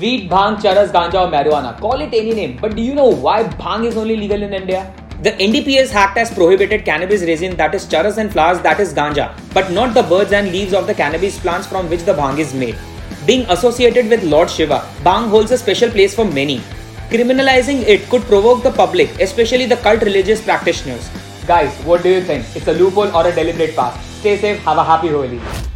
Weed, bhang, charas, ganja, or marijuana. Call it any name. But do you know why bhang is only legal in India? The NDPS Act has prohibited cannabis resin that is charas and flowers that is ganja, but not the birds and leaves of the cannabis plants from which the bhang is made. Being associated with Lord Shiva, bhang holds a special place for many. Criminalizing it could provoke the public, especially the cult religious practitioners. Guys, what do you think? It's a loophole or a deliberate pass? Stay safe, have a happy Holi.